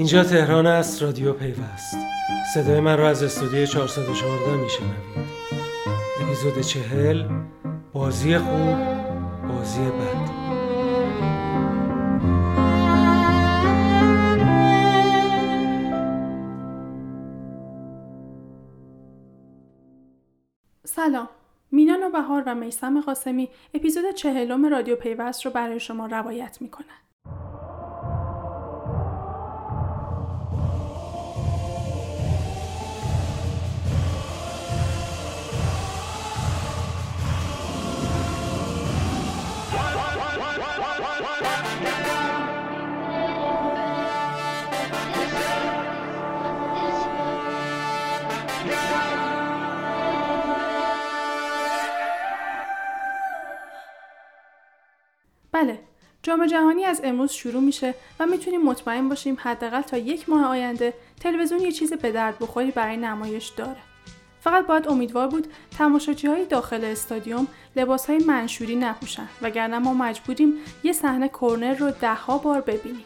اینجا تهران است رادیو پیوست. صدای من را از استودیو 414 میشنوید. اپیزود چهل بازی خوب بازی بد. سلام. مینان و بهار و میسم قاسمی اپیزود چهلم رادیو پیوست رو برای شما روایت می‌کنن. بله جام جهانی از امروز شروع میشه و می‌تونیم مطمئن باشیم حداقل تا یک ماه آینده تلویزیون یه چیز به درد بخوری برای نمایش داره. فقط باید امیدوار بود تماشاچی های داخل استادیوم لباس های منشوری نپوشن وگرنه ما مجبوریم یه صحنه کرنر رو دهها بار ببینیم.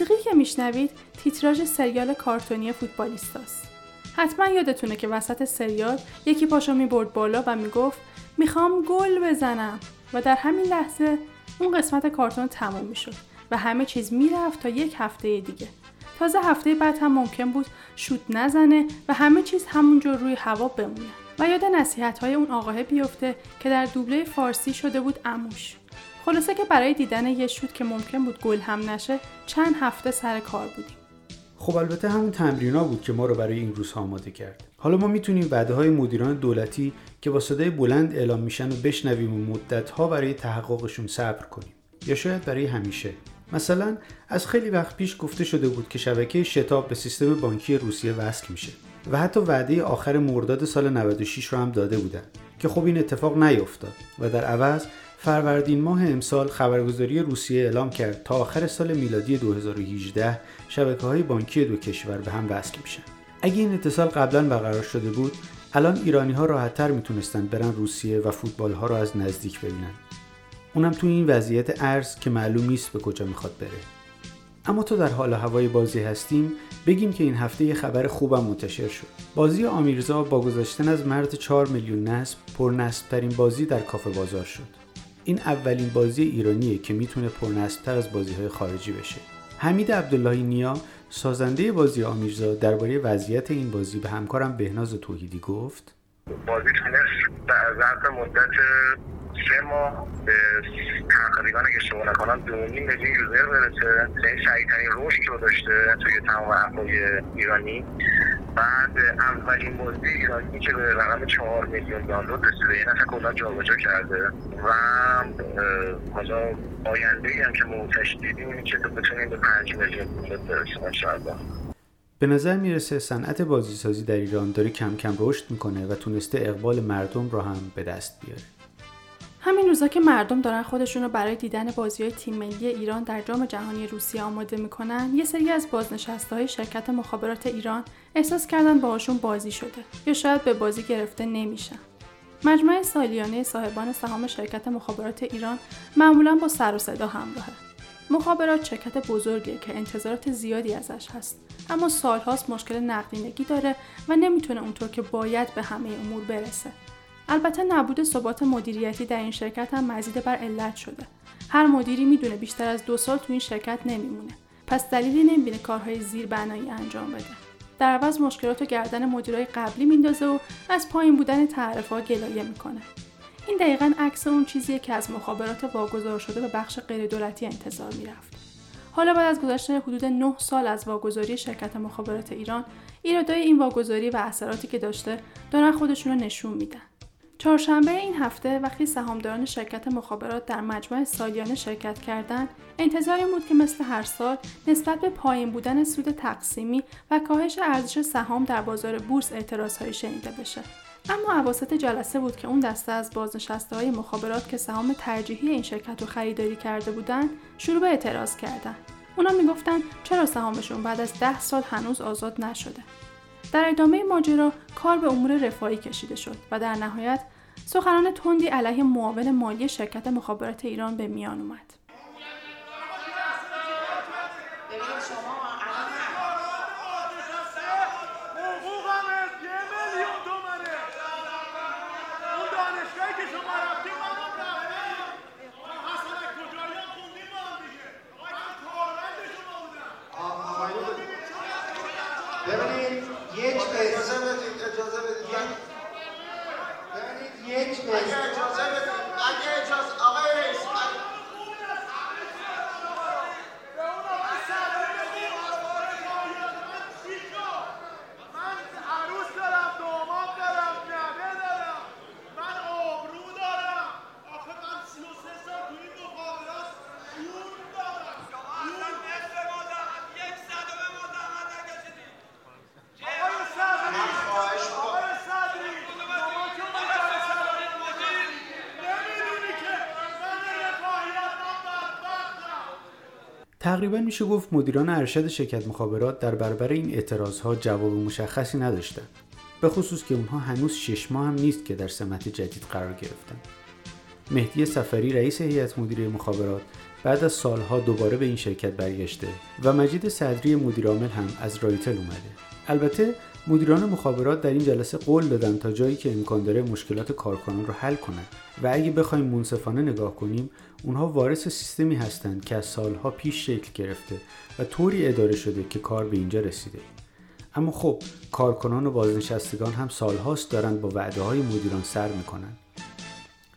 موسیقی که میشنوید تیتراژ سریال کارتونی فوتبالیستاست. حتما یادتونه که وسط سریال یکی پاشو می‌برد بالا و می‌گفت می‌خوام گل بزنم. و در همین لحظه اون قسمت کارتون تموم می‌شد و همه چیز می‌رفت تا یک هفته دیگه. تازه هفته بعد هم ممکن بود شوت نزنه و همه چیز همونجور روی هوا بمونه. و یاد نصیحت های اون آقاه بیفته که در دوبله فارسی شده بود اموش خلاصه که برای دیدن یه شوت که ممکن بود گل هم نشه چند هفته سر کار بودیم. خب البته همون تمرینا بود که ما رو برای این روزها آماده کرد. حالا ما می‌تونیم وعده های مدیران دولتی که با صدای بلند اعلام میشن و بشنویم و مدت ها برای تحققشون صبر کنیم. یا شاید برای همیشه. مثلا از خیلی وقت پیش گفته شده بود که شبکه شتاب به سیستم بانکی روسیه وصل میشه و حتی وعده آخر مرداد سال 96 رو هم داده بودن که خب این اتفاق نیفتاد و در عوض فروردین ماه امسال خبرگزاری روسیه اعلام کرد تا آخر سال میلادی 2018 شبکه های بانکی دو کشور به هم وصل میشن. اگه این اتصال قبلا برقرار شده بود، الان ایرانی ها راحتتر می‌تونستن برن روسیه و فوتبال ها رو از نزدیک ببینن. اونم تو این وضعیت ارز که معلوم نیست به کجا می‌خواد بره. اما تو در حال هوای بازی هستیم بگیم که این هفته یه خبر خوبم منتشر شد. بازی آمیرزا با گذاشتن از مرد 4 میلیون نصب پر نصب ترین بازی در کافه بازار شد. این اولین بازی ایرانیه که می‌تونه پرنسبتر از بازی های خارجی بشه. حمید عبداللهی نیا سازنده بازی آمیرزا درباره وضعیت این بازی به همکارم بهناز توحیدی گفت. بازی تونست در ظرف مدت سه ماه به تقریبا اگه اشتباه نکنم دو میلیون یوزر برسه. یعنی سریعترین رشد رو داشته توی تمام اپهای ایرانی. بعد اولین بازی ایرانی که به رقم چهار میلیون دانلود رسیده. این اصلا کلا جابجا کرده. و حالا آینده هم که موتش دیدیم که بتونیم به پنج میلیون دانلود برسیم انشاءالله. به نظر می‌رسه صنعت بازیسازی در ایران داره کم کم رشد می‌کنه و تونسته اقبال مردم رو هم به دست بیاره. همین روزا که مردم دارن خودشون رو برای دیدن بازی های تیم ملی ایران در جام جهانی روسیه آماده می‌کنن یه سری از بازنشسته های شرکت مخابرات ایران احساس کردن باهاشون بازی شده یا شاید به بازی گرفته نمیشن مجمع سالیانه صاحبان سهام شرکت مخابرات ایران معمولا با سر و صدا همراهه. مخابرات شرکت بزرگیه که انتظارات زیادی ازش هست اما سالهاست مشکل نقدینگی داره و نمی‌تونه اونطور که باید به همه امور برسه. البته نبود ثبات مدیریتی در این شرکت هم مزید بر علت شده. هر مدیری می‌دونه بیشتر از دو سال تو این شرکت نمیمونه. پس دلیلی نمی‌بینه کارهای زیر بنایی انجام بده. در عوض مشکلات و گردن مدیرای قبلی میندازه و از پایین بودن تعرفه گلایه می‌کنه. این دقیقا عکس اون چیزیه که از مخابرات واگذار شده به بخش غیر دولتی انتظار می‌رفت. حالا بعد از گذشتن حدود 9 سال از واگذاری شرکت مخابرات ایران ایرادای این واگذاری و اثراتی که داشته دارن خودشون رو نشون میدن. چهارشنبه این هفته وقتی سهامداران شرکت مخابرات در مجمع سالیانه شرکت کردند انتظار این بود که مثل هر سال نسبت به پایین بودن سود تقسیمی و کاهش ارزش سهام در بازار بورس اعتراضهایی شنیده بشه. اما عواسط جلسه بود که اون دسته از بازنشسته های مخابرات که سهام ترجیحی این شرکت رو خریداری کرده بودند شروع به اعتراض کردن. اونا می‌گفتن چرا سهامشون بعد از ده سال هنوز آزاد نشده؟ در ادامه ماجرا کار به امور رفاهی کشیده شد و در نهایت سخنان تندی علیه معاون مالی شرکت مخابرات ایران به میان اومد. تقریبا میشه گفت مدیران ارشد شرکت مخابرات در برابر این اعتراضها جواب مشخصی نداشتن به خصوص که اونها هنوز شش ماه هم نیست که در سمت جدید قرار گرفتن مهدی سفری رئیس هیئت مدیره مخابرات بعد از سالها دوباره به این شرکت برگشته و مجید صدری مدیرعامل هم از رایتل اومده. البته مدیران مخابرات در این جلسه قول دادن تا جایی که امکان داره مشکلات کارکنان رو حل کنند و اگه بخوایم منصفانه نگاه کنیم اونها وارث سیستمی هستند که از سالها پیش شکل گرفته و طوری اداره شده که کار به اینجا رسیده. اما خب کارکنان و بازنشستگان هم سالهاست دارند با وعده های مدیران سر می‌کنن.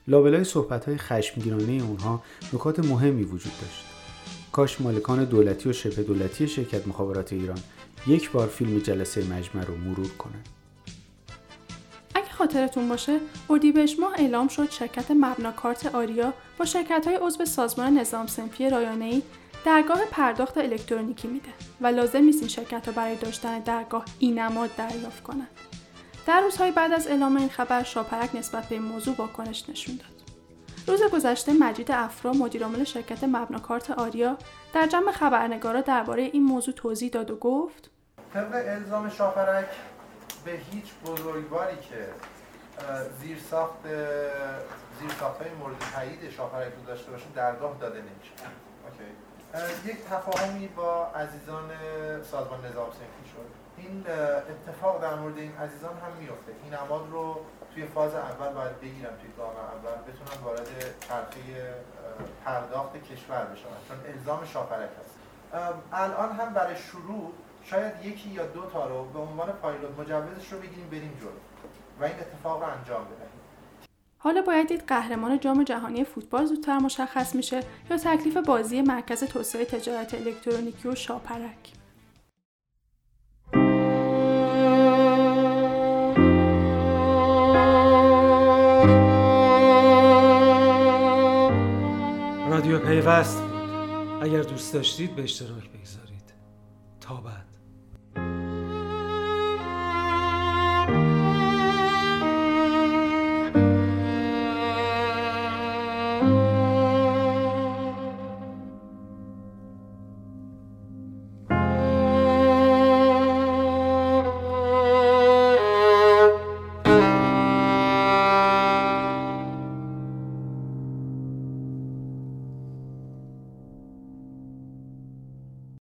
لابلای صحبت های خشمگیرانه اونها نکات مهمی وجود داشت. کاش مالکان دولتی و شبه دولتی شرکت مخابرات ایران یک بار فیلم جلسه مجمع رو مرور کنند اگه خاطرتون باشه اردیبهشت ماه اعلام شد شرکت مبناکارت آریا با شرکت های عضو سازمان نظام سنفی رایانه‌ای درگاه پرداخت الکترونیکی میده و لازم نیست این شرکت ها برای داشتن درگاه اینماد دریافت کنند. در روزهای بعد از اعلام این خبر شاپرک نسبت به این موضوع واکنش نشون داد. روز گذشته مجید افرا مدیرعامل شرکت مبناکارت آریا در جمع خبرنگارا درباره این موضوع توضیح داد و گفت طبق الزام شاپرک به هیچ بزرگواری که زیر ساخت زیر ساخت های مورد تایید شاپرک رو داشته باشه درگاه داده نمیشه. یک تفاهمی با عزیزان سازمان نظام سنفی شد. این اتفاق در مورد این عزیزان هم میفته این اماد رو توی فاز اول باید بگیرم توی گام اول بتونن وارد چرخه پرداخت کشور بشن. چون الزام شاپرک هست. الان هم برای شروع شاید یکی یا دو تا رو به عنوان پایلوت مجوزش رو بگیریم بریم جلو و این اتفاق رو انجام بدهیم. حالا باید دید قهرمان جام جهانی فوتبال زودتر مشخص میشه یا تکلیف بازی مرکز توسعه تجارت الکترونیکی و شاپرک. رادیو پیوست بود اگر دوست داشتید به اشتراک بگذارید. تا بعد.